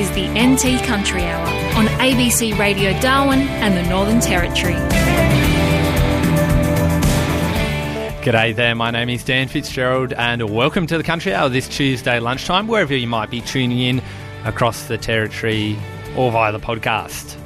is the NT Country Hour on ABC Radio Darwin and the Northern Territory. G'day there, my name is Dan Fitzgerald, and welcome to the Country Hour this Tuesday lunchtime, wherever you might be tuning in across the Territory or via the podcast.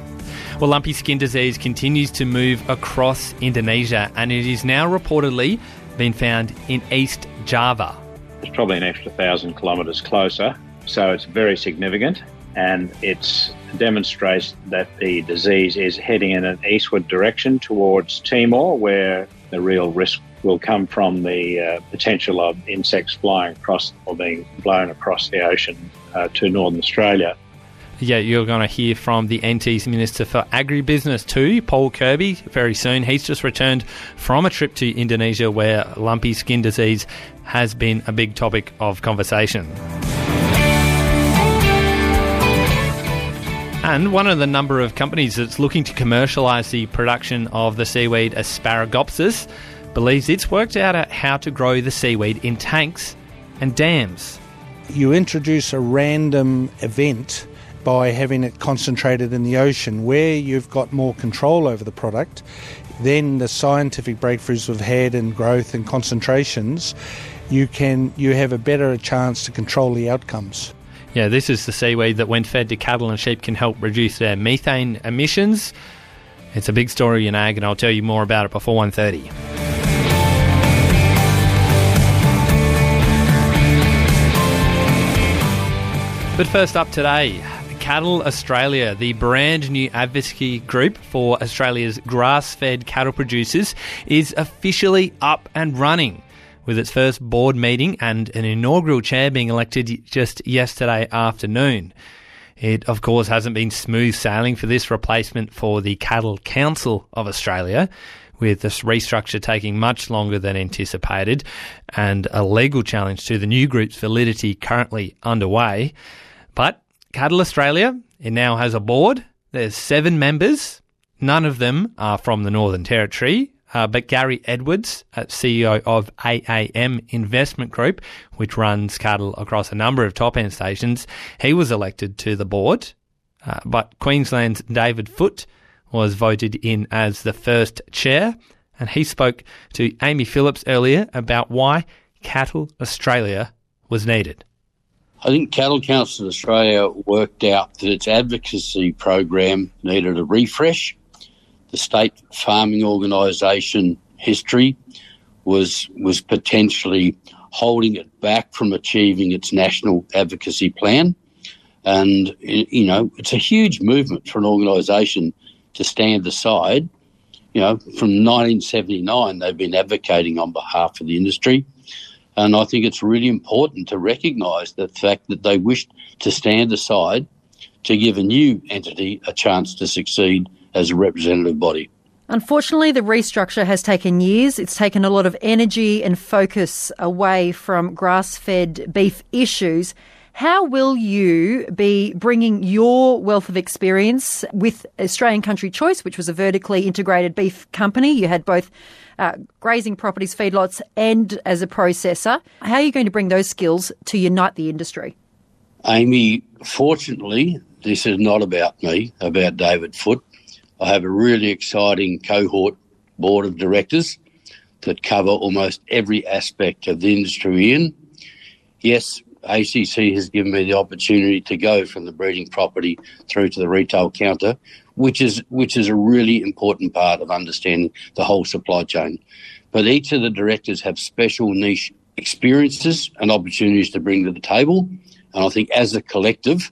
Well, lumpy skin disease continues to move across Indonesia, and it is now reportedly been found in East Java. It's probably an extra thousand kilometres closer, so it's very significant and it demonstrates that the disease is heading in an eastward direction towards Timor, where the real risk will come from the uh, potential of insects flying across or being blown across the ocean uh, to northern Australia. Yeah, you're going to hear from the NT's Minister for Agribusiness too, Paul Kirby, very soon. He's just returned from a trip to Indonesia where lumpy skin disease has been a big topic of conversation. And one of the number of companies that's looking to commercialise the production of the seaweed Asparagopsis believes it's worked out how to grow the seaweed in tanks and dams. You introduce a random event by having it concentrated in the ocean where you've got more control over the product. Then the scientific breakthroughs we've had in growth and concentrations, you can you have a better chance to control the outcomes. Yeah, this is the seaweed that, when fed to cattle and sheep, can help reduce their methane emissions. It's a big story in ag, and I'll tell you more about it before 1.30. But first up today, Cattle Australia, the brand new advocacy group for Australia's grass fed cattle producers, is officially up and running with its first board meeting and an inaugural chair being elected just yesterday afternoon. It, of course, hasn't been smooth sailing for this replacement for the Cattle Council of Australia, with this restructure taking much longer than anticipated and a legal challenge to the new group's validity currently underway. But Cattle Australia, it now has a board. There's seven members. None of them are from the Northern Territory, uh, but Gary Edwards, uh, CEO of AAM Investment Group, which runs cattle across a number of top end stations, he was elected to the board. Uh, but Queensland's David Foote was voted in as the first chair, and he spoke to Amy Phillips earlier about why Cattle Australia was needed. I think Cattle Council Australia worked out that its advocacy program needed a refresh the state farming organisation history was was potentially holding it back from achieving its national advocacy plan. And, you know, it's a huge movement for an organisation to stand aside. You know, from 1979, they've been advocating on behalf of the industry. And I think it's really important to recognise the fact that they wished to stand aside to give a new entity a chance to succeed as a representative body. Unfortunately, the restructure has taken years. It's taken a lot of energy and focus away from grass fed beef issues. How will you be bringing your wealth of experience with Australian Country Choice, which was a vertically integrated beef company? You had both uh, grazing properties, feedlots, and as a processor. How are you going to bring those skills to unite the industry? Amy, fortunately, this is not about me, about David Foote. I have a really exciting cohort board of directors that cover almost every aspect of the industry in. Yes, ACC has given me the opportunity to go from the breeding property through to the retail counter, which is which is a really important part of understanding the whole supply chain. But each of the directors have special niche experiences and opportunities to bring to the table. And I think as a collective,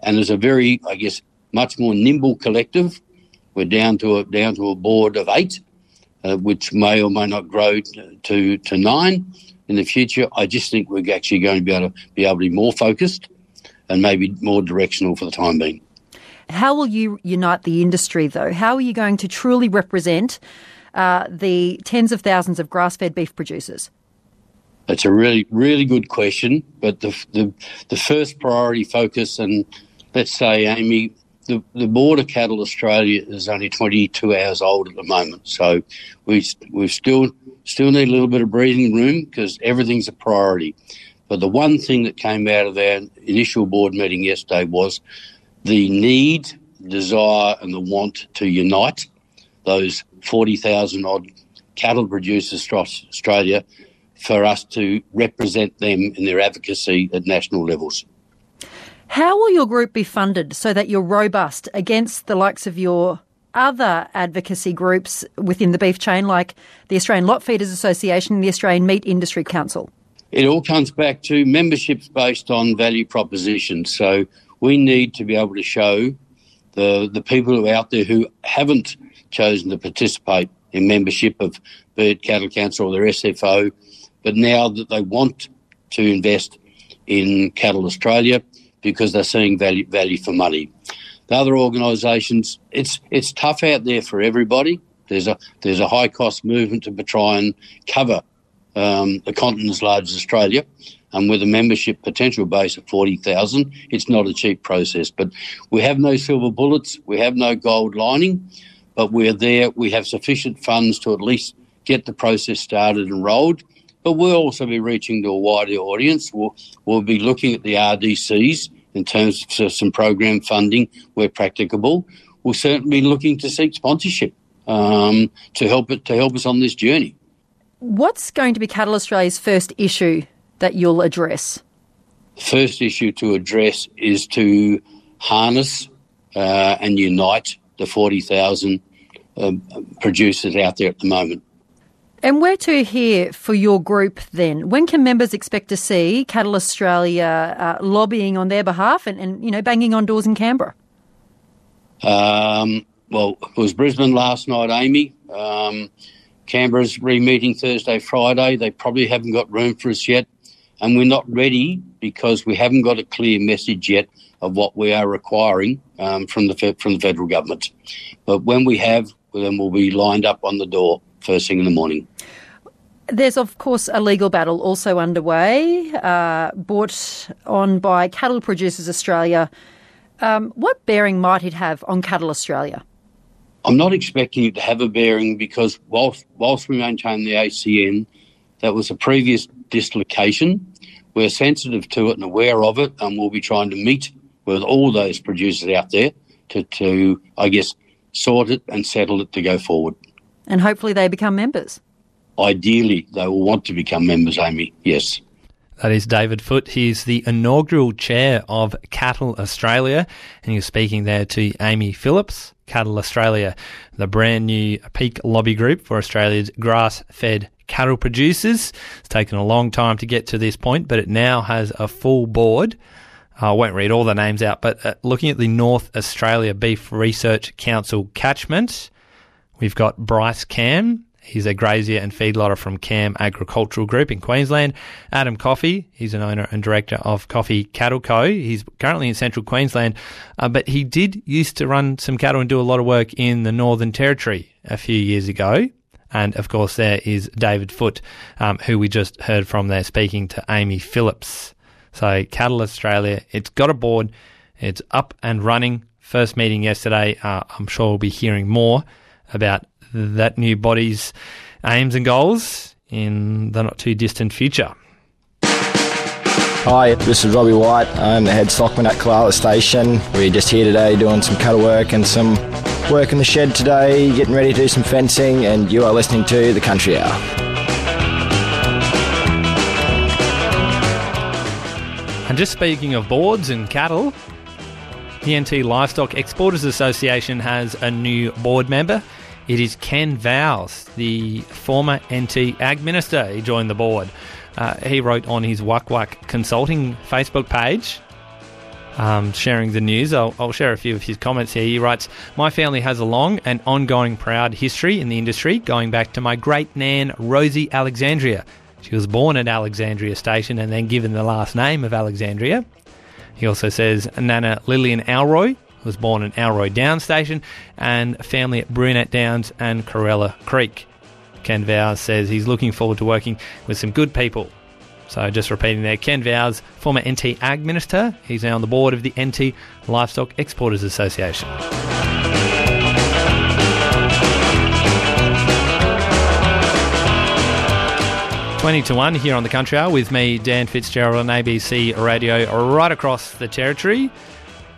and as a very, I guess, much more nimble collective, we're down to a down to a board of eight, uh, which may or may not grow to to nine in the future. I just think we're actually going to be able to be able to be more focused and maybe more directional for the time being. How will you unite the industry, though? How are you going to truly represent uh, the tens of thousands of grass-fed beef producers? That's a really, really good question. But the, the, the first priority focus, and let's say, Amy, the, the Board of Cattle Australia is only 22 hours old at the moment, so we we still still need a little bit of breathing room because everything's a priority. But the one thing that came out of our initial board meeting yesterday was the need, desire, and the want to unite those 40,000 odd cattle producers across Australia for us to represent them in their advocacy at national levels. How will your group be funded so that you're robust against the likes of your other advocacy groups within the beef chain, like the Australian Lot Feeders Association and the Australian Meat Industry Council? It all comes back to memberships based on value propositions. So we need to be able to show the the people who are out there who haven't chosen to participate in membership of Bird Cattle Council or their SFO, but now that they want to invest in Cattle Australia because they're seeing value value for money. The other organisations, it's it's tough out there for everybody. There's a there's a high cost movement to try and cover um, a continent as large as Australia, and with a membership potential base of forty thousand, it's not a cheap process. But we have no silver bullets, we have no gold lining, but we're there. We have sufficient funds to at least get the process started and rolled. But we'll also be reaching to a wider audience. We'll, we'll be looking at the RDCs in terms of some program funding where practicable. We'll certainly be looking to seek sponsorship um, to help it to help us on this journey. What's going to be Cattle Australia's first issue that you'll address? First issue to address is to harness uh, and unite the 40,000 um, producers out there at the moment. And where to here for your group then? When can members expect to see Cattle Australia uh, lobbying on their behalf and, and, you know, banging on doors in Canberra? Um, well, it was Brisbane last night, Amy. Um, Canberra's re-meeting Thursday, Friday. They probably haven't got room for us yet. And we're not ready because we haven't got a clear message yet of what we are requiring um, from the from the federal government. But when we have, then we'll be lined up on the door first thing in the morning. There's, of course, a legal battle also underway, uh, brought on by Cattle Producers Australia. Um, what bearing might it have on Cattle Australia? I'm not expecting it to have a bearing because whilst, whilst we maintain the ACN, that was a previous dislocation. We're sensitive to it and aware of it, and we'll be trying to meet with all those producers out there to, to I guess, sort it and settle it to go forward. And hopefully they become members. Ideally, they will want to become members, Amy, yes. That is David Foote. He's the inaugural chair of Cattle Australia, and he was speaking there to Amy Phillips. Cattle Australia, the brand new peak lobby group for Australia's grass fed cattle producers. It's taken a long time to get to this point, but it now has a full board. I won't read all the names out, but uh, looking at the North Australia Beef Research Council catchment, we've got Bryce Camm, He's a grazier and feedlotter from Camm Agricultural Group in Queensland. Adam Coffey, he's an owner and director of Coffey Cattle Co. He's currently in central Queensland, uh, but he did used to run some cattle and do a lot of work in the Northern Territory a few years ago. And of course, there is David Foote, um, who we just heard from there speaking to Amy Phillips. So, Cattle Australia, it's got a board, it's up and running. First meeting yesterday. Uh, I'm sure we'll be hearing more about that new body's aims and goals in the not too distant future. Hi, this is Robbie White. I'm the head stockman at Kalala Station. We're just here today doing some cattle work and some work in the shed today, getting ready to do some fencing, and you are listening to The Country Hour. And just speaking of boards and cattle, the NT Livestock Exporters Association has a new board member. It is Ken Vowles, the former NT Ag Minister. He joined the board. Uh, he wrote on his Wuck Wuck Consulting Facebook page, um, sharing the news. I'll, I'll, share a few of his comments here. He writes, My family has a long and ongoing proud history in the industry, going back to my great nan, Rosie Alexandria. She was born at Alexandria Station and then given the last name of Alexandria. He also says Nana Lillian Alroy, was born in Alroy Downs Station, and family at Brunette Downs and Corella Creek. Ken Vowles says he's looking forward to working with some good people. So just repeating there, Ken Vowles, former NT Ag Minister, he's now on the board of the NT Livestock Exporters Association. 20 to 1 here on the Country Hour with me, Dan Fitzgerald on ABC Radio right across the territory.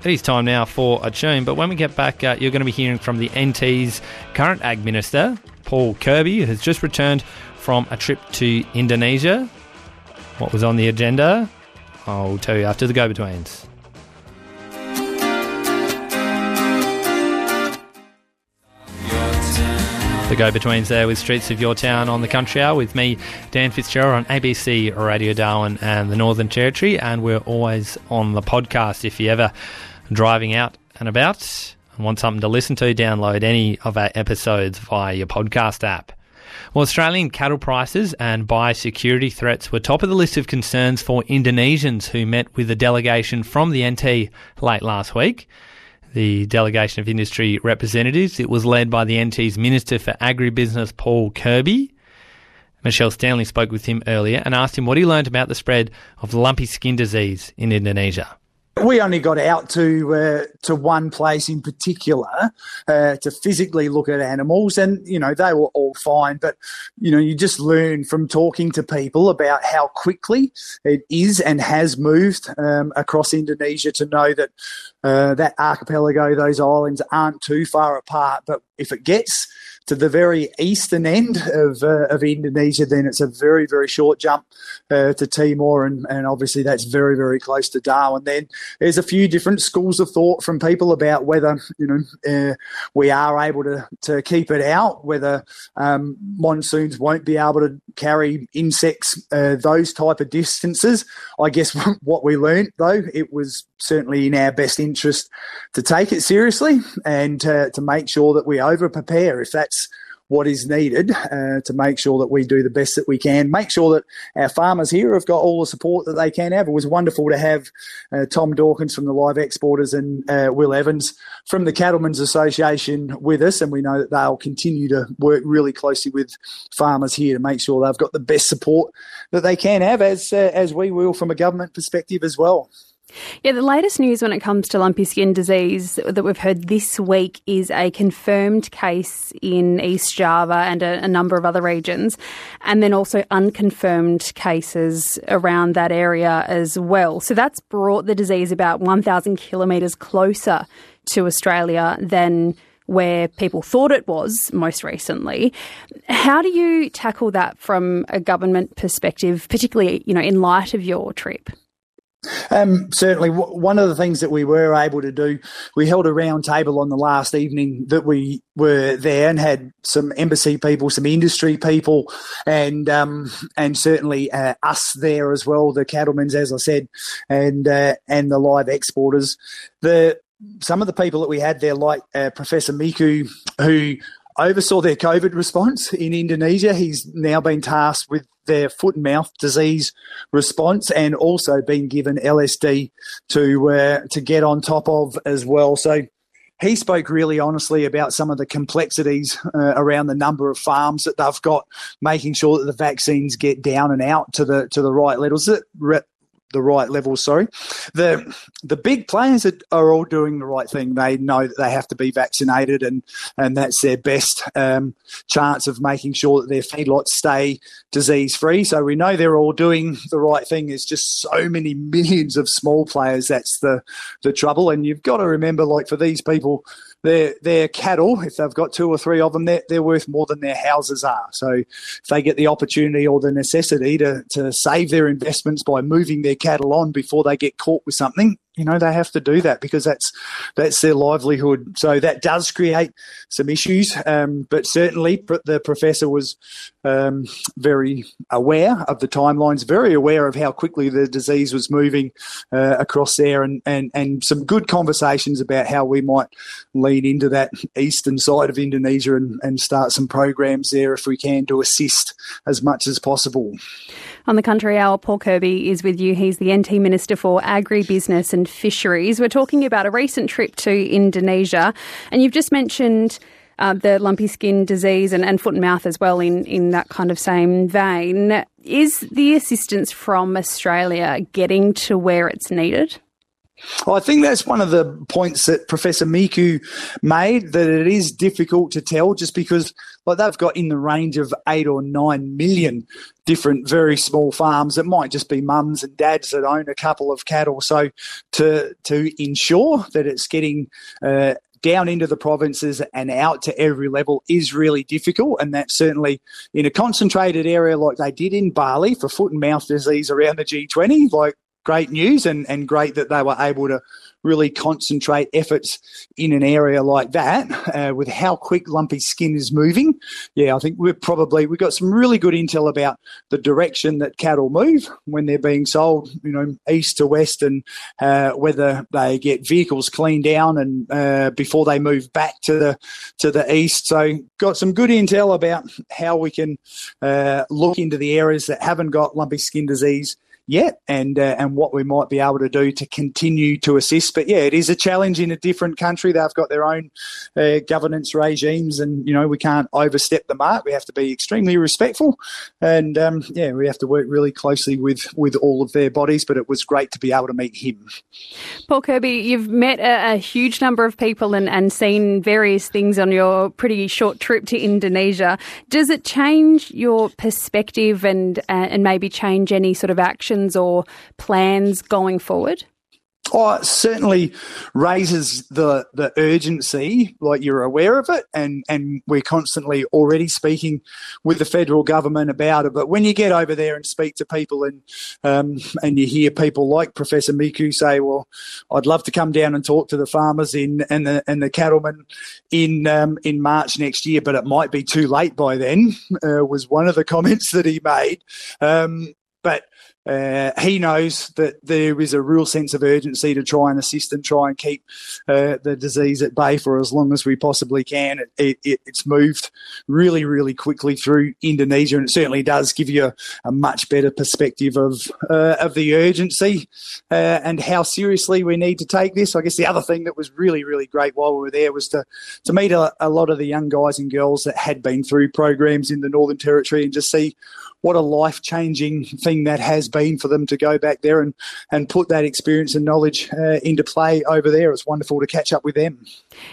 It is time now for a tune, but when we get back, uh, you're going to be hearing from the NT's current Ag Minister, Paul Kirby, who has just returned from a trip to Indonesia. What was on the agenda? I'll tell you after the go betweens. The go betweens there with Streets of Your Town on the Country Hour with me, Dan Fitzgerald on ABC Radio Darwin and the Northern Territory. And we're always on the podcast. If you're ever driving out and about and want something to listen to, download any of our episodes via your podcast app. Well, Australian cattle prices and biosecurity threats were top of the list of concerns for Indonesians who met with a delegation from the NT late last week the delegation of industry representatives. It was led by the NT's Minister for Agribusiness, Paul Kirby. Michelle Stanley spoke with him earlier and asked him what he learned about the spread of lumpy skin disease in Indonesia. We only got out to uh, to one place in particular uh, to physically look at animals, and you know they were all fine. But you know you just learn from talking to people about how quickly it is and has moved um, across Indonesia to know that uh, that archipelago, those islands aren't too far apart. But if it gets to the very eastern end of, uh, of Indonesia, then it's a very, very short jump uh, to Timor, and, and obviously that's very, very close to Darwin. Then there's a few different schools of thought from people about whether you know uh, we are able to, to keep it out, whether um, monsoons won't be able to carry insects uh, those type of distances. I guess what we learned though, it was certainly in our best interest to take it seriously and uh, to make sure that we over prepare if that's what is needed uh, to make sure that we do the best that we can. Make sure that our farmers here have got all the support that they can have. It was wonderful to have uh, Tom Dawkins from the Live Exporters and uh, Will Evans from the Cattlemen's Association with us, and we know that they'll continue to work really closely with farmers here to make sure they've got the best support that they can have, as uh, as we will from a government perspective as well. Yeah, the latest news when it comes to lumpy skin disease that we've heard this week is a confirmed case in East Java and a, a, number of other regions, and then also unconfirmed cases around that area as well. So that's brought the disease about 1,000 kilometres closer to Australia than where people thought it was most recently. How do you tackle that from a government perspective, particularly you know in light of your trip? Um, certainly, one of the things that we were able to do, we held a round table on the last evening that we were there and had some embassy people, some industry people, and um, and certainly uh, us there as well, the cattlemen's, as I said, and uh, and the live exporters. The some of the people that we had there, like uh, Professor Wiku, who oversaw their COVID response in Indonesia. He's now been tasked with their foot and mouth disease response and also been given LSD to uh, to get on top of as well. So he spoke really honestly about some of the complexities uh, around the number of farms that they've got, making sure that the vaccines get down and out to the to the right levels the right level. Sorry, the the big players are all doing the right thing. They know that they have to be vaccinated, and and that's their best um, chance of making sure that their feedlots stay disease free. So we know they're all doing the right thing. There's just so many millions of small players. That's the the trouble, and you've got to remember, like for these people their their cattle, if they've got two or three of them, they're, they're worth more than their houses are. So if they get the opportunity or the necessity to, to save their investments by moving their cattle on before they get caught with something, you know they have to do that because that's that's their livelihood. So that does create some issues. Um, but certainly, the professor was um, very aware of the timelines, very aware of how quickly the disease was moving uh, across there, and, and and some good conversations about how we might lean into that eastern side of Indonesia and, and start some programs there if we can to assist as much as possible. On the Country Hour, Paul Kirby is with you. He's the NT Minister for Agribusiness and Fisheries. We're talking about a recent trip to Indonesia, and you've just mentioned uh, the lumpy skin disease and, and foot and mouth as well in, in that kind of same vein. Is the assistance from Australia getting to where it's needed? Well, I think that's one of the points that Professor Wiku made that it is difficult to tell just because like they've got in the range of eight or nine million different very small farms. It might just be mums and dads that own a couple of cattle. So to to ensure that it's getting uh, down into the provinces and out to every level is really difficult. And that's certainly in a concentrated area like they did in Bali for foot and mouth disease around the G20, like great news and, and great that they were able to really concentrate efforts in an area like that uh, with how quick lumpy skin is moving. Yeah, I think we're probably, we've got some really good intel about the direction that cattle move when they're being sold, you know, east to west and uh, whether they get vehicles cleaned down and uh, before they move back to the, to the east. So got some good intel about how we can uh, look into the areas that haven't got lumpy skin disease yet and uh, and what we might be able to do to continue to assist. But yeah, it is a challenge in a different country. They've got their own uh, governance regimes, and you know we can't overstep the mark. We have to be extremely respectful, and um, yeah, we have to work really closely with with all of their bodies. But it was great to be able to meet him. Paul Kirby, you've met a, a huge number of people and, and seen various things on your pretty short trip to Indonesia. Does it change your perspective and uh, and maybe change any sort of action? Or plans going forward? Oh, it certainly raises the the urgency, like you're aware of it, and and we're constantly already speaking with the federal government about it. But when you get over there and speak to people, and um, and you hear people like Professor Wiku say, "Well, I'd love to come down and talk to the farmers in and the and the cattlemen in um, in March next year, but it might be too late by then," uh, was one of the comments that he made. Um, but uh, he knows that there is a real sense of urgency to try and assist and try and keep uh, the disease at bay for as long as we possibly can. It, it, it's moved really, really quickly through Indonesia, and it certainly does give you a, a much better perspective of uh, of the urgency uh, and how seriously we need to take this. I guess the other thing that was really, really great while we were there was to to meet a, a lot of the young guys and girls that had been through programs in the Northern Territory and just see what a life changing thing that has been for them to go back there and, and put that experience and knowledge uh, into play over there. It's wonderful to catch up with them.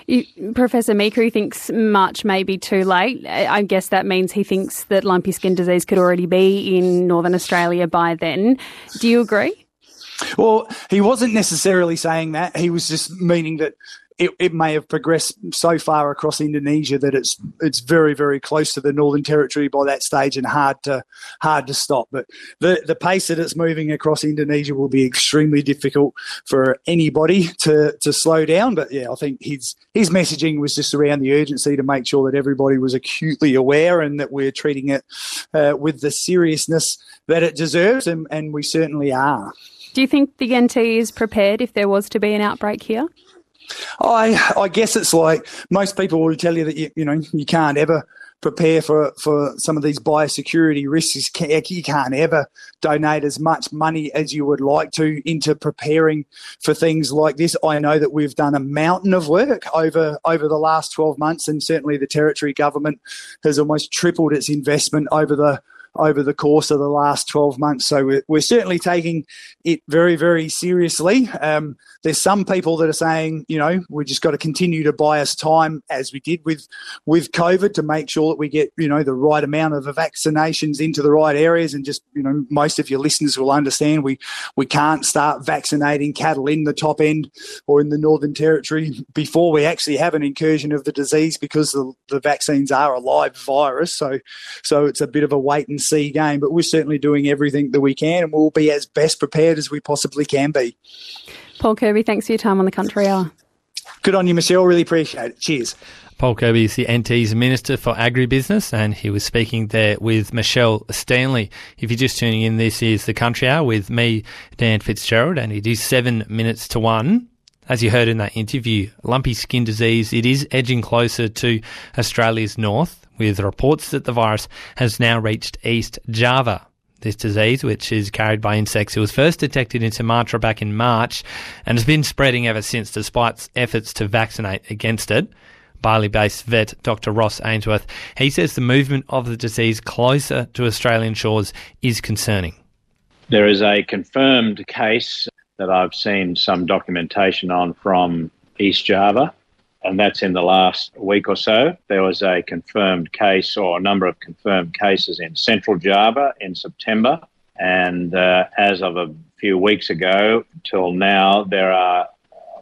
You, Professor Wiku thinks March may be too late. I guess that means he thinks that lumpy skin disease could already be in Northern Australia by then. Do you agree? Well, he wasn't necessarily saying that. He was just meaning that it, it may have progressed so far across Indonesia that it's it's very very close to the Northern Territory by that stage and hard to hard to stop. But the the pace that it's moving across Indonesia will be extremely difficult for anybody to to slow down. But yeah, I think his his messaging was just around the urgency to make sure that everybody was acutely aware and that we're treating it uh, with the seriousness that it deserves, and, and we certainly are. Do you think the NT is prepared if there was to be an outbreak here? I I guess it's like most people will tell you that you you know you can't ever prepare for, for some of these biosecurity risks. You can't ever donate as much money as you would like to into preparing for things like this. I know that we've done a mountain of work over over the last 12 months, and certainly the territory government has almost tripled its investment over the over the course of the last 12 months. So we're, we're certainly taking it very, very seriously. Um, there's some people that are saying, you know, we just got to continue to buy us time as we did with, with COVID to make sure that we get, you know, the right amount of vaccinations into the right areas. And just, you know, most of your listeners will understand we, we can't start vaccinating cattle in the top end or in the Northern Territory before we actually have an incursion of the disease because the, the vaccines are a live virus. So, so it's a bit of a wait and see game, but we're certainly doing everything that we can and we'll be as best prepared as we possibly can be. Paul Kirby, thanks for your time on the Country Hour. Good on you, Michelle. Really appreciate it. Cheers. Paul Kirby is the NT's Minister for Agribusiness, and he was speaking there with Michelle Stanley. If you're just tuning in, this is the Country Hour with me, Dan Fitzgerald, and it is seven minutes to one. As you heard in that interview, lumpy skin disease, it is edging closer to Australia's north with reports that the virus has now reached East Java. This disease, which is carried by insects, it was first detected in Sumatra back in March and has been spreading ever since despite efforts to vaccinate against it. Bali based vet Dr. Ross Ainsworth, he says the movement of the disease closer to Australian shores is concerning. There is a confirmed case that I've seen some documentation on from East Java, and that's in the last week or so. There was a confirmed case or a number of confirmed cases in Central Java in September, and uh, as of a few weeks ago till now, there are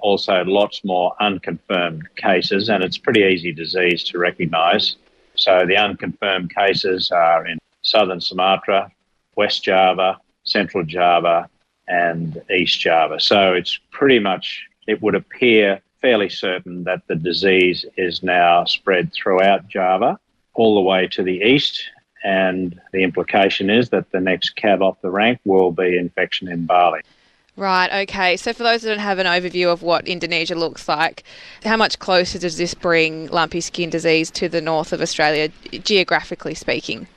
also lots more unconfirmed cases, and it's pretty easy disease to recognise. So the unconfirmed cases are in southern Sumatra, West Java, Central Java, and East Java. So it's pretty much, it would appear fairly certain that the disease is now spread throughout Java all the way to the east. And the implication is that the next cab off the rank will be infection in Bali. Right, okay. So, for those that don't have an overview of what Indonesia looks like, how much closer does this bring lumpy skin disease to the north of Australia, geographically speaking?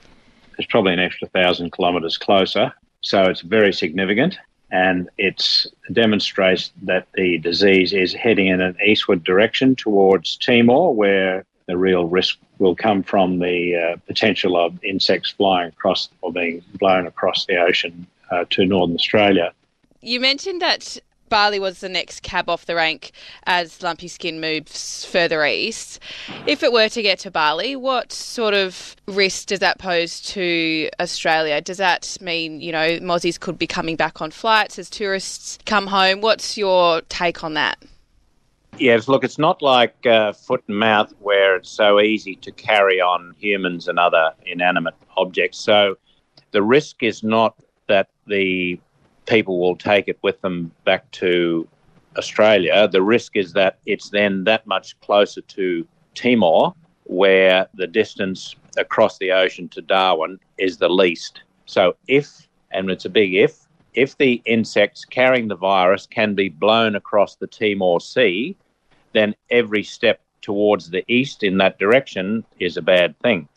It's probably an extra thousand kilometres closer, so it's very significant and it demonstrates that the disease is heading in an eastward direction towards Timor, where the real risk will come from the uh, potential of insects flying across or being blown across the ocean uh, to northern Australia. You mentioned that Bali was the next cab off the rank as lumpy skin moves further east. If it were to get to Bali, what sort of risk does that pose to Australia? Does that mean, you know, Mozzies could be coming back on flights as tourists come home? What's your take on that? Yes, look, it's not like uh, foot and mouth where it's so easy to carry on humans and other inanimate objects. So the risk is not that the people will take it with them back to Australia. The risk is that it's then that much closer to Timor, where the distance across the ocean to Darwin is the least. So, if, and it's a big if, if the insects carrying the virus can be blown across the Timor Sea, then every step towards the east in that direction is a bad thing.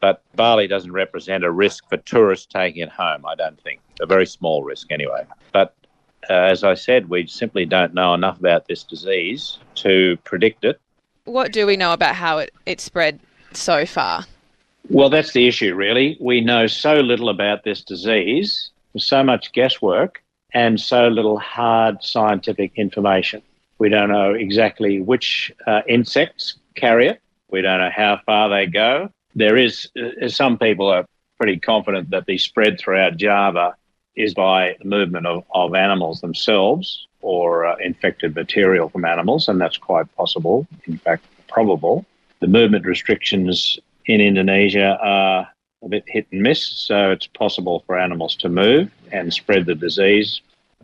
But Bali doesn't represent a risk for tourists taking it home, I don't think. A very small risk, anyway. But uh, as I said, we simply don't know enough about this disease to predict it. What do we know about how it, it spread so far? Well, that's the issue, really. We know so little about this disease, so much guesswork, and so little hard scientific information. We don't know exactly which uh, insects carry it. We don't know how far they go there is uh, some people are pretty confident that the spread throughout Java is by the movement of, of animals themselves or uh, infected material from animals, and that's quite possible, in fact, probable. The movement restrictions in Indonesia are a bit hit and miss, so it's possible for animals to move and spread the disease.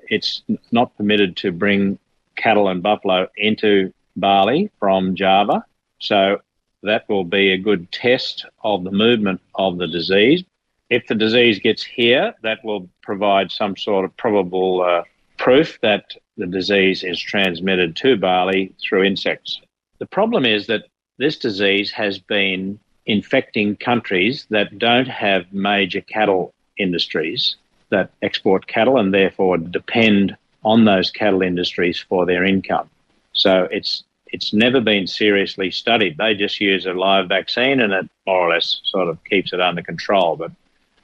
It's not permitted to bring cattle and buffalo into Bali from Java, so that will be a good test of the movement of the disease. If the disease gets here, that will provide some sort of probable uh, proof that the disease is transmitted to Bali through insects. The problem is that this disease has been infecting countries that don't have major cattle industries that export cattle and therefore depend on those cattle industries for their income. So it's it's never been seriously studied. They just use a live vaccine and it more or less sort of keeps it under control. But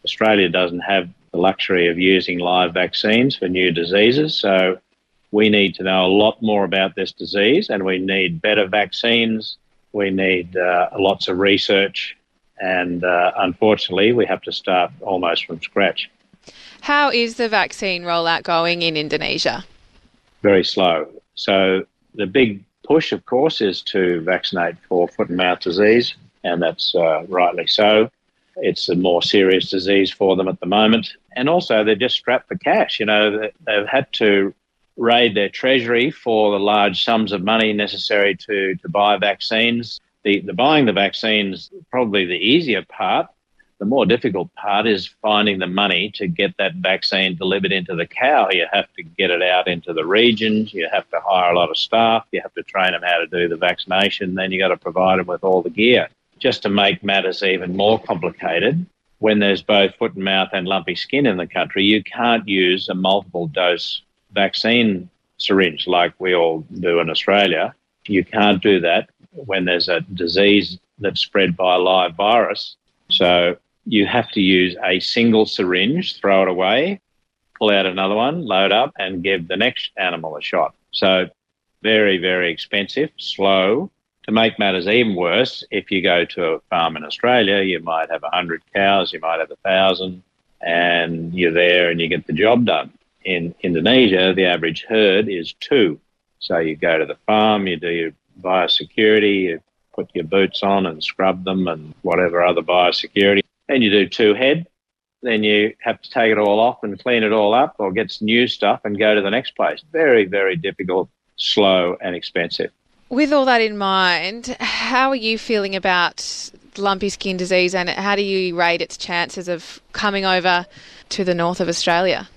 Australia doesn't have the luxury of using live vaccines for new diseases. So we need to know a lot more about this disease and we need better vaccines. We need uh, lots of research. And uh, unfortunately, we have to start almost from scratch. How is the vaccine rollout going in Indonesia? Very slow. So the big push, of course, is to vaccinate for foot and mouth disease, and that's uh, rightly so. It's a more serious disease for them at the moment. And also, they're just strapped for cash. You know, they've had to raid their treasury for the large sums of money necessary to, to buy vaccines. The, the buying the vaccines probably the easier part the more difficult part is finding the money to get that vaccine delivered into the cow. You have to get it out into the regions. You have to hire a lot of staff. You have to train them how to do the vaccination. Then you got to provide them with all the gear. Just to make matters even more complicated, when there's both foot and mouth and lumpy skin in the country, you can't use a multiple dose vaccine syringe like we all do in Australia. You can't do that when there's a disease that's spread by a live virus. So you have to use a single syringe, throw it away, pull out another one, load up, and give the next animal a shot. So very, very expensive, slow. To make matters even worse, if you go to a farm in Australia, you might have 100 cows, you might have 1,000, and you're there and you get the job done. In Indonesia, the average herd is two. So you go to the farm, you do your biosecurity, you put your boots on and scrub them and whatever other biosecurity, and you do two head. Then you have to take it all off and clean it all up or get some new stuff and go to the next place. Very, very difficult, slow, and expensive. With all that in mind, how are you feeling about lumpy skin disease and how do you rate its chances of coming over to the north of Australia?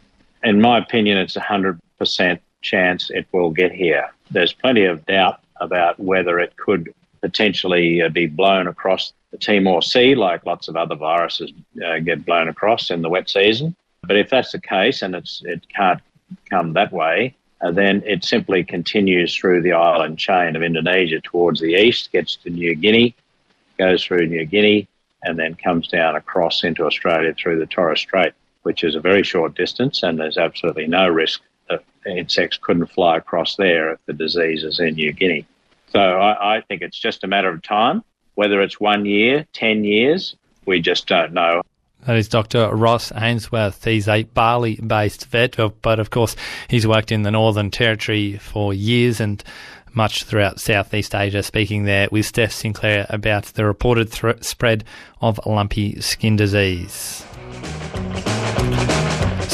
In my opinion, it's a 100% chance it will get here. There's plenty of doubt about whether it could potentially uh, be blown across the Timor Sea, like lots of other viruses uh, get blown across in the wet season. But if that's the case, and it's it can't come that way, uh, then it simply continues through the island chain of Indonesia towards the east, gets to New Guinea, goes through New Guinea, and then comes down across into Australia through the Torres Strait, which is a very short distance, and there's absolutely no risk that insects couldn't fly across there if the disease is in New Guinea. So I, I think it's just a matter of time. Whether it's one year, 10 years, we just don't know. That is Dr. Ross Ainsworth. He's a Bali based vet, uh, but of course, he's worked in the Northern Territory for years and much throughout Southeast Asia, speaking there with Steph Sinclair about the reported th- spread of lumpy skin disease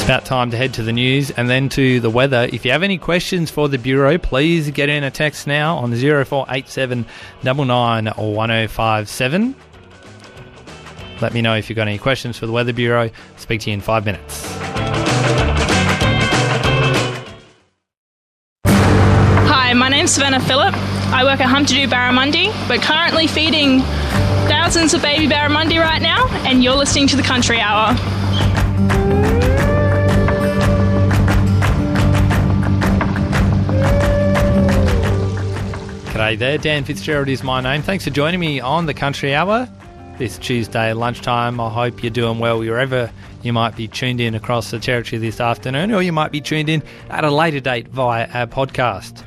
about time to head to the news and then to the weather. If you have any questions for the Bureau, please get in a text now on 0487 1057. Let me know if you've got any questions for the Weather Bureau. Speak to you in five minutes. Hi, my name's Savannah Phillip. I work at Humpty Barramundi. We're currently feeding thousands of baby barramundi right now, and you're listening to the Country Hour. G'day there, Dan Fitzgerald is my name. Thanks for joining me on the Country Hour this Tuesday lunchtime. I hope you're doing well wherever you might be tuned in across the territory this afternoon, or you might be tuned in at a later date via our podcast.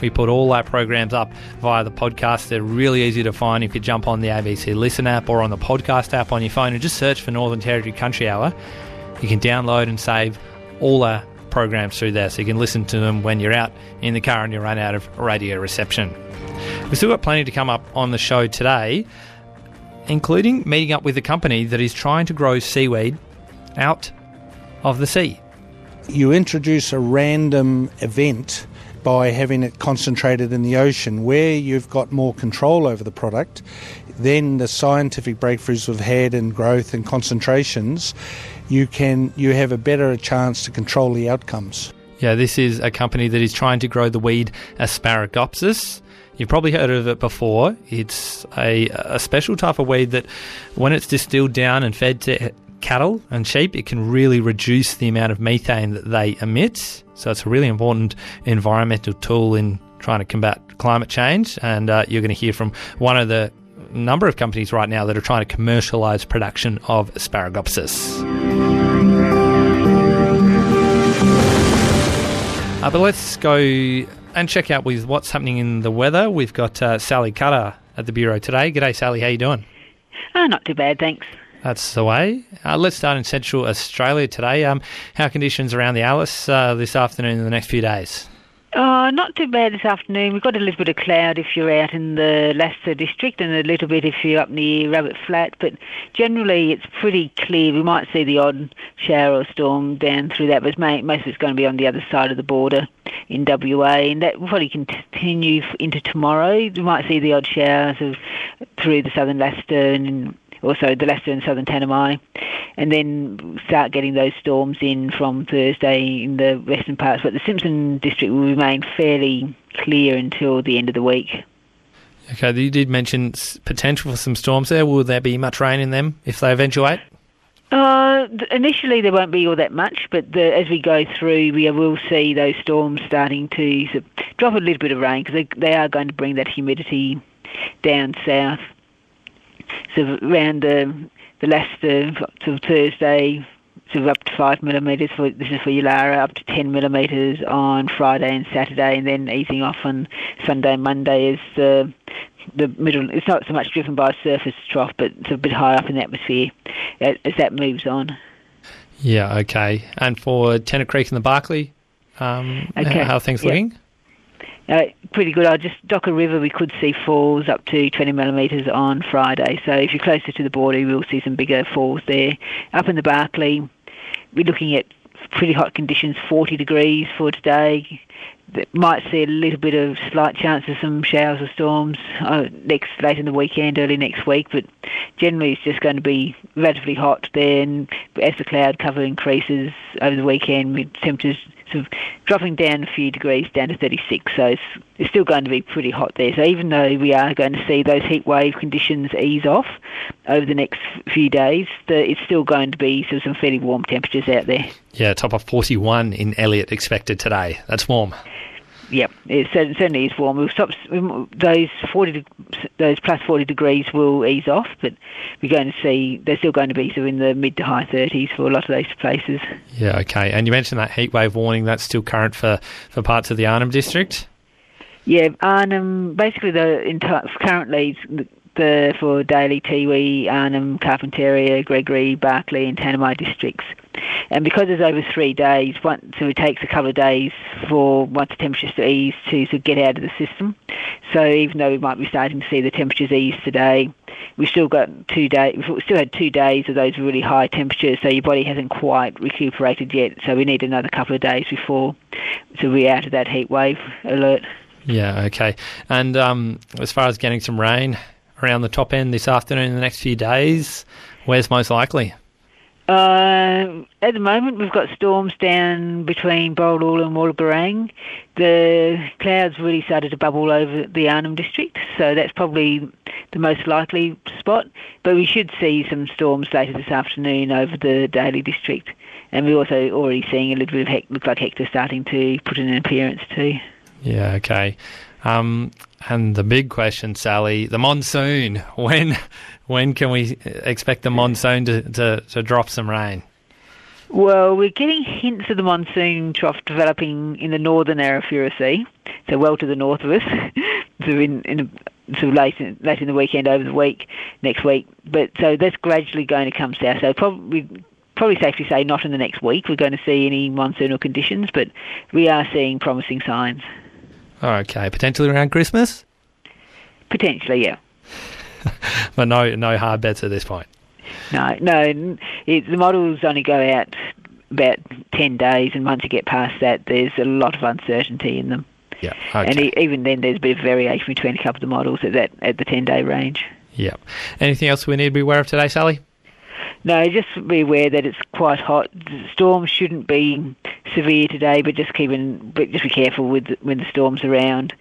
We put all our programs up via the podcast. They're really easy to find if you jump on the ABC Listen app or on the podcast app on your phone and just search for Northern Territory Country Hour. You can download and save all our programs through there so you can listen to them when you're out in the car and you run out of radio reception. We've still got plenty to come up on the show today, including meeting up with a company that is trying to grow seaweed out of the sea. You introduce a random event by having it concentrated in the ocean where you've got more control over the product. Then the scientific breakthroughs we've had in growth and concentrations, you can you have a better chance to control the outcomes. Yeah, this is a company that is trying to grow the weed Asparagopsis. You've probably heard of it before. It's a, a special type of weed that, when it's distilled down and fed to cattle and sheep, it can really reduce the amount of methane that they emit. So it's a really important environmental tool in trying to combat climate change. And uh, you're going to hear from one of the number of companies right now that are trying to commercialise production of Asparagopsis. Uh, but let's go and check out with what's happening in the weather. We've got uh, Sally Cutter at the Bureau today. G'day, Sally. How you doing? Oh, not too bad, thanks. That's the way. Uh, let's start in Central Australia today. Um, how conditions around the Alice uh, this afternoon and the next few days? Oh, not too bad this afternoon. We've got a little bit of cloud if you're out in the Lasseter district and a little bit if you're up near Rabbit Flat, but generally it's pretty clear. We might see the odd shower or storm down through that, but most of it's going to be on the other side of the border in WA, and that will probably continue into tomorrow. We might see the odd showers of, through the southern Lasseter and also the Lasseter and southern Tanami, and then start getting those storms in from Thursday in the western parts. But the Simpson district will remain fairly clear until the end of the week. Okay, you did mention potential for some storms there. Will there be much rain in them if they eventuate? Uh, initially, there won't be all that much, but the, as we go through, we will see those storms starting to drop a little bit of rain because they, they are going to bring that humidity down south. So around the, the Lasseter sort of Thursday, to up to five millimetres for this is for Yulara, up to ten millimetres on Friday and Saturday, and then easing off on Sunday and Monday is the the middle. It's not so much driven by a surface trough, but it's a bit higher up in the atmosphere as, as that moves on. Yeah, okay. And for Tennant Creek and the Barkly, um, Okay, how are things looking? Uh, pretty good. I just Docker River, we could see falls up to 20 millimetres on Friday. So if you're closer to the border, we'll see some bigger falls there. Up in the Barkly, we're looking at pretty hot conditions, 40 degrees for today. That might see a little bit of slight chance of some showers or storms uh, next late in the weekend, early next week. But generally, it's just going to be relatively hot. Then, as the cloud cover increases over the weekend, temperatures sort of dropping down a few degrees down to 36. So it's, it's still going to be pretty hot there. So even though we are going to see those heat wave conditions ease off over the next few days, the, it's still going to be sort of some fairly warm temperatures out there. Yeah, top of 41 in Elliott expected today. That's warm. Yep, it certainly is warm. We'll stop those forty, those plus forty degrees will ease off, but we're going to see they're still going to be of in the mid to high thirties for a lot of those places. Yeah, okay. And you mentioned that heat wave warning that's still current for, for parts of the Arnhem district. Yeah, Arnhem. Basically, the entire currently the, for Daly, Tiwi, Arnhem, Carpentaria, Gregory, Barkly, and Tanami districts. And because it's over three days, so it takes a couple of days for once the temperatures to ease to, get out of the system. So even though we might be starting to see the temperatures ease today, we've still got two days. We've still had two days of those really high temperatures, so your body hasn't quite recuperated yet. So we need another couple of days before so we're out of that heat wave alert. Yeah, okay. And um, as far as getting some rain around the top end this afternoon in the next few days, where's most likely? Uh, at the moment, we've got storms down between Borroloola and Wollogorang. The clouds really started to bubble over the Arnhem district, so that's probably the most likely spot. But we should see some storms later this afternoon over the Daly district, and we're also already seeing a little bit of Hec- look like Hector starting to put in an appearance too. Yeah, okay. Um, and the big question, Sally, the monsoon. When when can we expect the monsoon to, to, to drop some rain? Well, we're getting hints of the monsoon trough developing in the northern Arafura Sea, so well to the north of us, so in, in sort of late in, late in the weekend over the week next week. But so that's gradually going to come south. So probably probably safe to say not in the next week we're going to see any monsoonal conditions, but we are seeing promising signs. Okay, potentially around Christmas, Potentially, yeah. but no no hard bets at this point. No, no. It, the models only go out about 10 days, and once you get past that, there's a lot of uncertainty in them. Yeah, And okay. e- even then, there's a bit of variation between a couple of the models at that at the 10 day range. Yeah. Anything else we need to be aware of today, Sally? No, just be aware that it's quite hot. The storms shouldn't be severe today, but just keep in, but just be careful with when the storms around.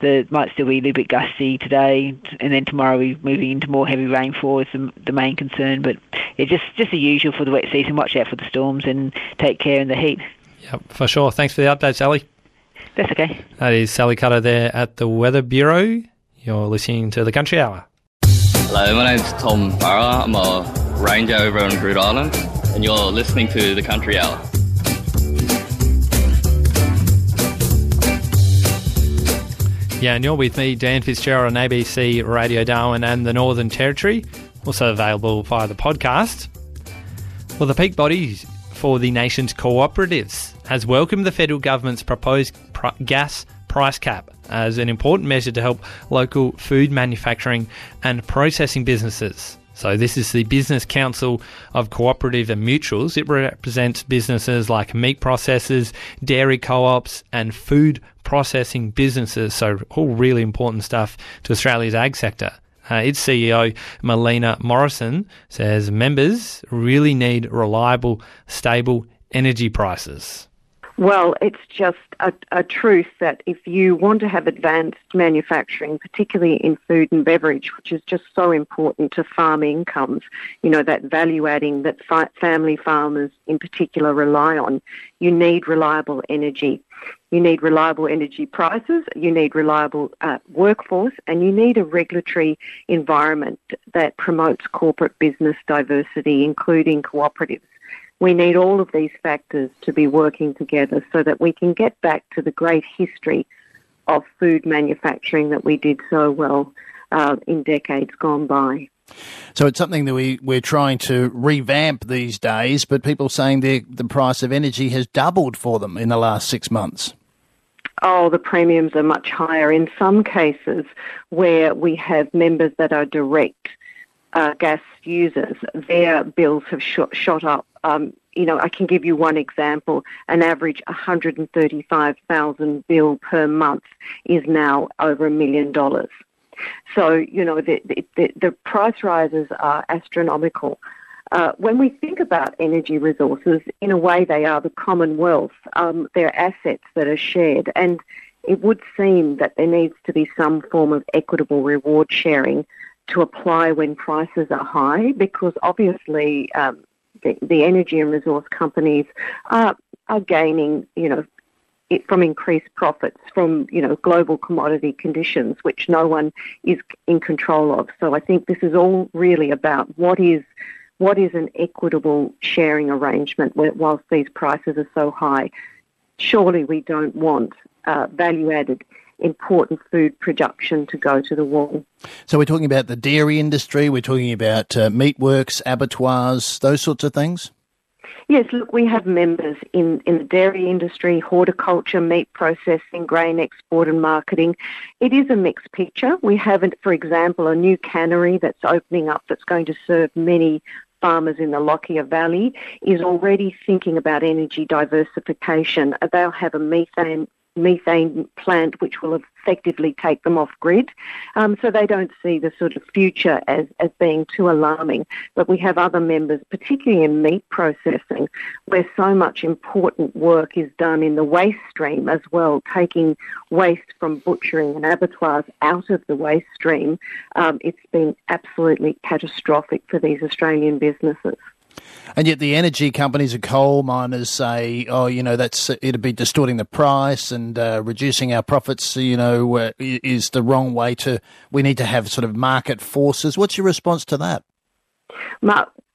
The might still be a little bit gusty today, and then tomorrow we're moving into more heavy rainfall is the, the main concern. But it's just just the usual for the wet season. Watch out for the storms and take care in the heat. Yep, for sure. Thanks for the update, Sally. That's okay. That is Sally Cutter there at the Weather Bureau. You're listening to the Country Hour. Hello, my name's Tom Barra. I'm a ranger over on Groote Eylandt, and you're listening to the Country Hour. Yeah, and you're with me, Dan Fitzgerald on ABC Radio Darwin and the Northern Territory, also available via the podcast. Well, the peak body for the nation's cooperatives has welcomed the federal government's proposed pr- gas price cap as an important measure to help local food manufacturing and processing businesses. So, this is the Business Council of Cooperative and Mutuals. It represents businesses like meat processors, dairy co ops, and food processing businesses. So, all really important stuff to Australia's ag sector. Uh, its CEO, Melina Morrison, says members really need reliable, stable energy prices. Well, it's just a, a truth that if you want to have advanced manufacturing, particularly in food and beverage, which is just so important to farm incomes, you know, that value adding that fi- family farmers in particular rely on, you need reliable energy. You need reliable energy prices, you need reliable uh, workforce, and you need a regulatory environment that promotes corporate business diversity, including cooperatives. We need all of these factors to be working together so that we can get back to the great history of food manufacturing that we did so well uh, in decades gone by. So it's something that we, we're trying to revamp these days, but people saying the, the price of energy has doubled for them in the last six months. Oh, the premiums are much higher. In some cases, where we have members that are direct uh, gas users, their bills have shot, shot up. Um, you know, I can give you one example. An average 135,000 bill per month is now over a million dollars. So, you know, the, the, the price rises are astronomical. Uh, when we think about energy resources, in a way they are the commonwealth. Um, they're assets that are shared. And it would seem that there needs to be some form of equitable reward sharing to apply when prices are high because obviously um, the, the, energy and resource companies are, are gaining, you know, from increased profits from you know global commodity conditions, which no one is in control of. So I think this is all really about what is what is an equitable sharing arrangement whilst these prices are so high. Surely we don't want uh, value added important food production to go to the wall. So we're talking about the dairy industry, we're talking about uh, meatworks, abattoirs, those sorts of things? Yes, look, we have members in, in the dairy industry, horticulture, meat processing, grain export and marketing. It is a mixed picture. We have, for example, a new cannery that's opening up that's going to serve many farmers in the Lockyer Valley is already thinking about energy diversification. They'll have a methane methane plant which will effectively take them off grid. Um, so they don't see the sort of future as, as being too alarming. But we have other members, particularly in meat processing, where so much important work is done in the waste stream as well, taking waste from butchering and abattoirs out of the waste stream. Um, it's been absolutely catastrophic for these Australian businesses. And yet, the energy companies and coal miners say, "Oh, you know, that's it'd be distorting the price and uh, reducing our profits. You know, uh, is the wrong way to. We need to have sort of market forces." What's your response to that?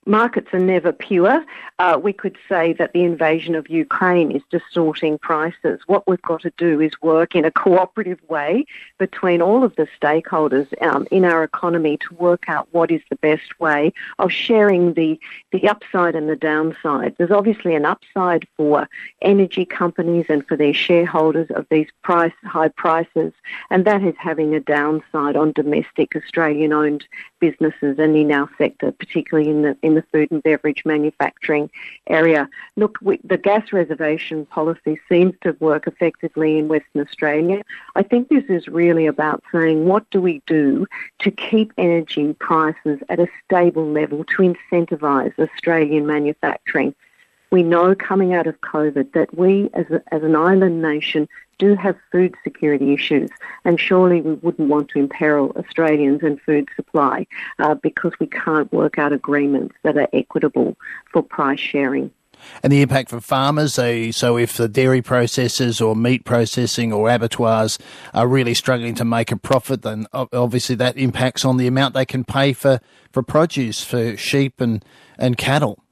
Markets are never pure. Uh, we could say that the invasion of Ukraine is distorting prices. What we've got to do is work in a cooperative way between all of the stakeholders um, in our economy to work out what is the best way of sharing the, the upside and the downside. There's obviously an upside for energy companies and for their shareholders of these price high prices, and that is having a downside on domestic Australian-owned businesses and in our sector, particularly in the in the food and beverage manufacturing area. Look, we, the gas reservation policy seems to work effectively in Western Australia. I think this is really about saying what do we do to keep energy prices at a stable level to incentivise Australian manufacturing. We know coming out of COVID that we as, a, as an island nation do have food security issues, and surely we wouldn't want to imperil Australians and food supply uh, because we can't work out agreements that are equitable for price sharing. And the impact for farmers, so if the dairy processors or meat processing or abattoirs are really struggling to make a profit, then obviously that impacts on the amount they can pay for, for produce for sheep and, and cattle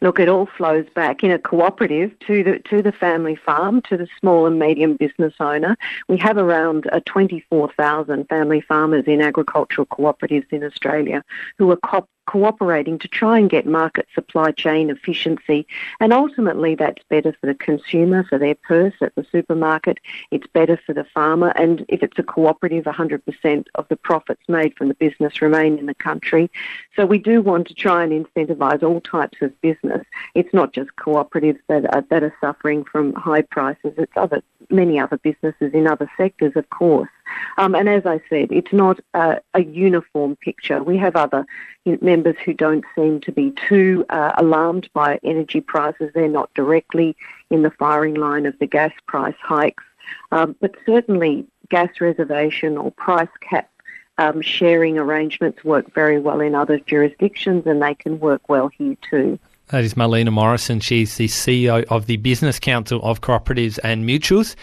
look, it all flows back in a cooperative to the to the family farm, to the small and medium business owner. We have around uh, 24,000 family farmers in agricultural cooperatives in Australia who are co- cooperating to try and get market supply chain efficiency. And ultimately, that's better for the consumer, for their purse at the supermarket. It's better for the farmer. And if it's a cooperative, 100% of the profits made from the business remain in the country. So we do want to try and incentivise all types of business. It's not just cooperatives that are, that are suffering from high prices. It's other many other businesses in other sectors, of course. Um, and as I said, it's not a, a uniform picture. We have other members who don't seem to be too uh, alarmed by energy prices. They're not directly in the firing line of the gas price hikes. Um, but certainly, gas reservation or price cap um, sharing arrangements work very well in other jurisdictions and they can work well here too. That is Melina Morrison. She's the CEO of the Business Council of Cooperatives and Mutuals,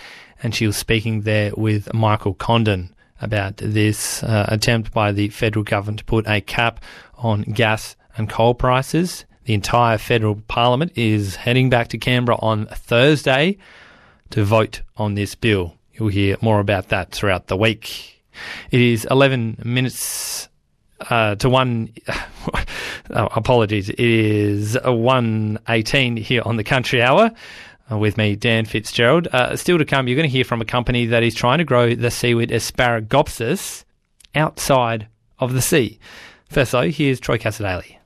and she was speaking there with Michael Condon about this uh, attempt by the federal government to put a cap on gas and coal prices. The entire federal parliament is heading back to Canberra on Thursday to vote on this bill. You'll hear more about that throughout the week. It is 11 minutes uh, to 1. oh, apologies. It is 1.18 here on the Country Hour. Uh, with me, Dan Fitzgerald. Uh, still to come, you're going to hear from a company that is trying to grow the seaweed Asparagopsis outside of the sea. First, though, here's Troy Cassar-Daley.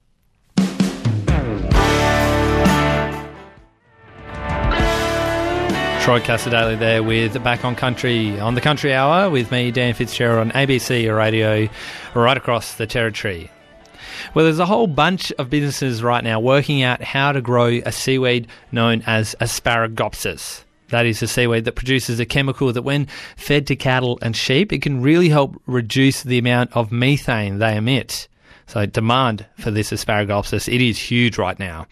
Troy Cassar-Daley there with Back on Country on the Country Hour with me, Dan Fitzgerald, on ABC Radio right across the territory. Well, there's a whole bunch of businesses right now working out how to grow a seaweed known as Asparagopsis. That is a seaweed that produces a chemical that, when fed to cattle and sheep, it can really help reduce the amount of methane they emit. So demand for this Asparagopsis, it is huge right now.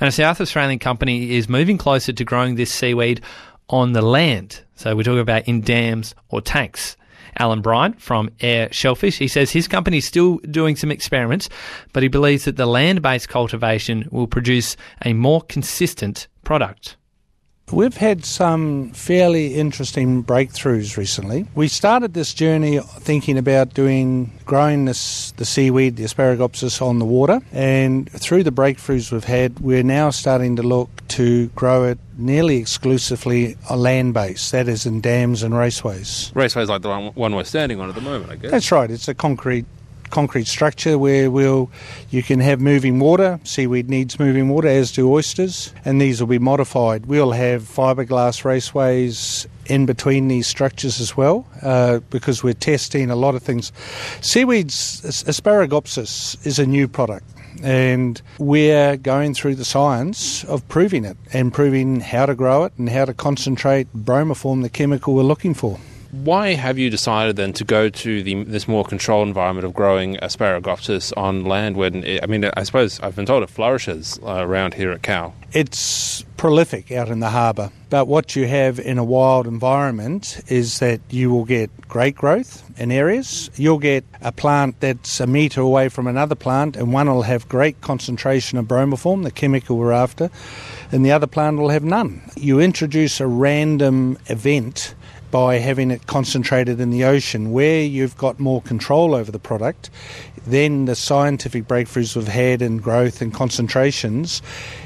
And a South Australian company is moving closer to growing this seaweed on the land. So we're talking about in dams or tanks. Alan Bryant from Eyre Shellfish. He says his company is still doing some experiments, but he believes that the land based cultivation will produce a more consistent product. We've had some fairly interesting breakthroughs recently. We started this journey thinking about doing growing this the seaweed, the Asparagopsis, on the water, and through the breakthroughs we've had, we're now starting to look to grow it nearly exclusively on land base, that is in dams and raceways. Raceways like the one we're standing on at the moment, I guess. That's right. It's a concrete concrete structure where we'll you can have moving water. Seaweed needs moving water, as do oysters, and these will be modified. We'll have fiberglass raceways in between these structures as well, uh, because we're testing a lot of things. Seaweeds, Asparagopsis, is a new product. And we're going through the science of proving it and proving how to grow it and how to concentrate bromoform, the chemical we're looking for why have you decided then to go to the, this more controlled environment of growing Asparagopsis on land when, it, I mean, I suppose I've been told it flourishes uh, around here at Cow? It's prolific out in the harbour, but what you have in a wild environment is that you will get great growth in areas. You'll get a plant that's a metre away from another plant, and one will have great concentration of bromoform, the chemical we're after, and the other plant will have none. You introduce a random event by having it concentrated in the ocean where you've got more control over the product, then the scientific breakthroughs we've had in growth and concentrations,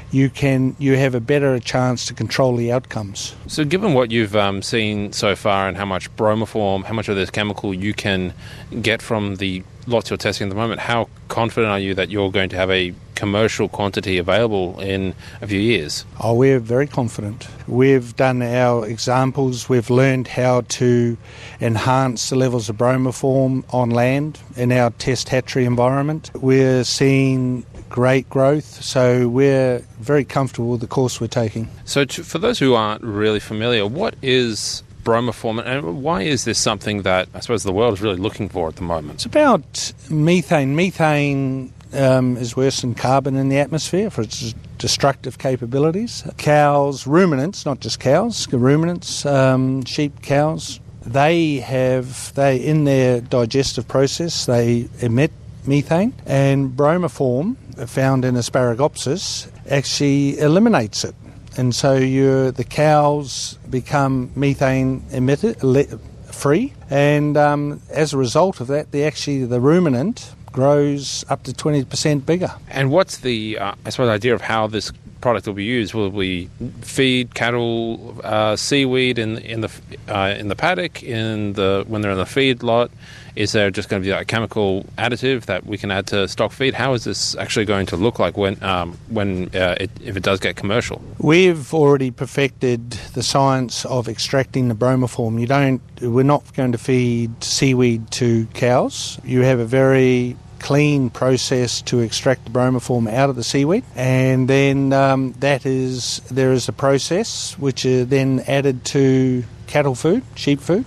you can you have a better chance to control the outcomes. So, given what you've um, seen so far and how much bromoform, how much of this chemical you can get from the lots you're testing at the moment, how confident are you that you're going to have a commercial quantity available in a few years? Oh, we're very confident. We've done our examples, we've learned how to enhance the levels of bromoform on land in our test hatchery environment. We're seeing great growth, so we're very comfortable with the course we're taking. So, to, for those who aren't really familiar, what is bromoform, and why is this something that I suppose the world is really looking for at the moment? It's about methane. Methane um, is worse than carbon in the atmosphere for its destructive capabilities. Cows, ruminants, not just cows, ruminants, um, sheep, cows, they have they in their digestive process they emit methane and bromoform found in asparagopsis actually eliminates it and so the cows become methane emitter free, and um, as a result of that, the actually the ruminant grows up to twenty percent bigger. And what's the uh, I suppose idea of how this product will be used? Will we feed cattle uh, seaweed in in the uh, in the paddock in the when they're in the feed lot? Is there just going to be a chemical additive that we can add to stock feed? How is this actually going to look like when, um, when uh, it, if it does get commercial? We've already perfected the science of extracting the bromoform. You don't. We're not going to feed seaweed to cows. You have a very clean process to extract the bromoform out of the seaweed, and then um, that is there is a process which is then added to cattle food, sheep food,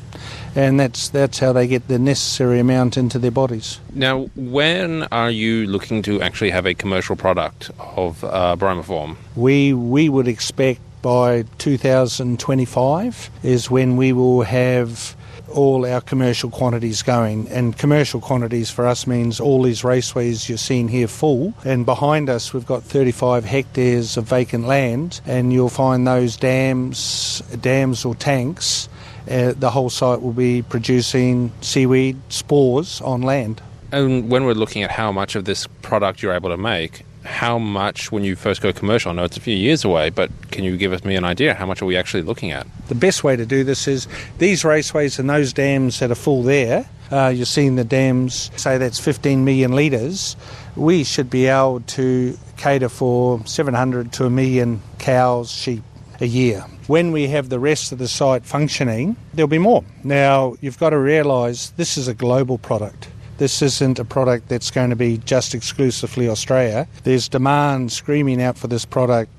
and that's that's how they get the necessary amount into their bodies. Now, when are you looking to actually have a commercial product of uh, bromoform? We we would expect by 2025 is when we will have all our commercial quantities going. And commercial quantities for us means all these raceways you're seeing here full. And behind us, we've got 35 hectares of vacant land, and you'll find those dams, dams or tanks. Uh, the whole site will be producing seaweed spores on land. And when we're looking at how much of this product you're able to make, how much when you first go commercial? I know it's a few years away, but can you give us me an idea? How much are we actually looking at? The best way to do this is these raceways and those dams that are full there. Uh, you're seeing the dams, say that's 15 million litres. We should be able to cater for 700 to a million cows, sheep a year. When we have the rest of the site functioning, there'll be more. Now, you've got to realise this is a global product. This isn't a product that's going to be just exclusively Australia. There's demand screaming out for this product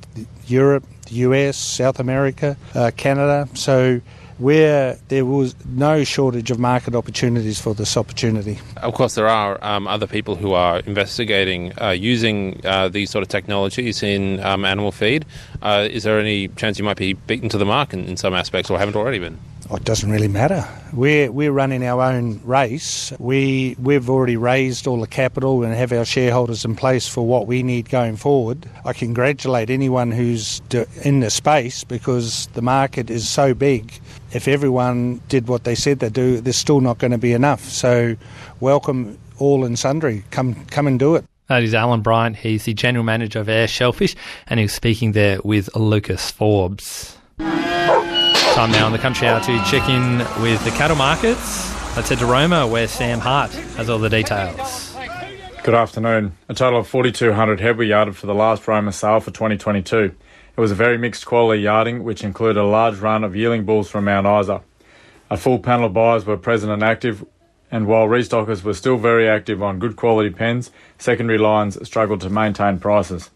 Europe, the US, South America, uh, Canada. So where there was no shortage of market opportunities for this opportunity. Of course, there are um, other people who are investigating uh, using uh, these sort of technologies in um, animal feed. Uh, is there any chance you might be beaten to the mark in, in some aspects, or haven't already been? Oh, it doesn't really matter. We're we're running our own race. We we've already raised all the capital and have our shareholders in place for what we need going forward. I congratulate anyone who's in the space because the market is so big. If everyone did what they said they do, there's still not going to be enough. So, welcome all and sundry. Come come and do it. That is Alan Bryant. He's the general manager of Eyre Shellfish, and he was speaking there with Lucas Forbes. Time now on the country hour to check in with the cattle markets. Let's head to Roma where Sam Hart has all the details. Good afternoon. A total of 4,200 head were yarded for the last Roma sale for 2022. It was a very mixed quality yarding, which included a large run of yearling bulls from Mount Isa. A full panel of buyers were present and active, and while restockers were still very active on good quality pens, secondary lines struggled to maintain prices.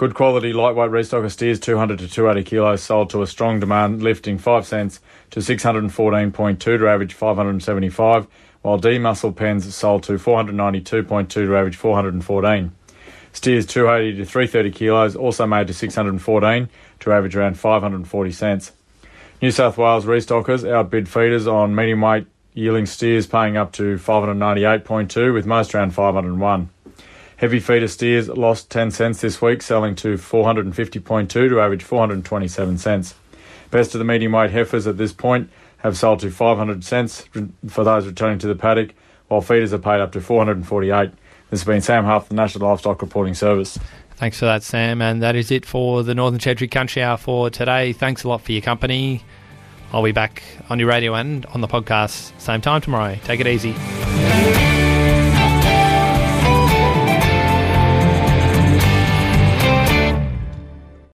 Good quality lightweight restocker steers 200 to 280 kilos sold to a strong demand, lifting 5 cents to 614.2 to average 575, while D muscle pens sold to 492.2 to average 414. Steers 280 to 330 kilos also made to 614 to average around 540 cents. New South Wales restockers outbid feeders on medium weight yearling steers paying up to 598.2 with most around 501. Heavy feeder steers lost 10 cents this week, selling to 450.2 to average 427 cents. Best of the medium weight heifers at this point have sold to 500 cents for those returning to the paddock, while feeders are paid up to 448. This has been Sam Huff, the National Livestock Reporting Service. Thanks for that, Sam. And that is it for the Northern Territory Country Hour for today. Thanks a lot for your company. I'll be back on your radio and on the podcast same time tomorrow. Take it easy.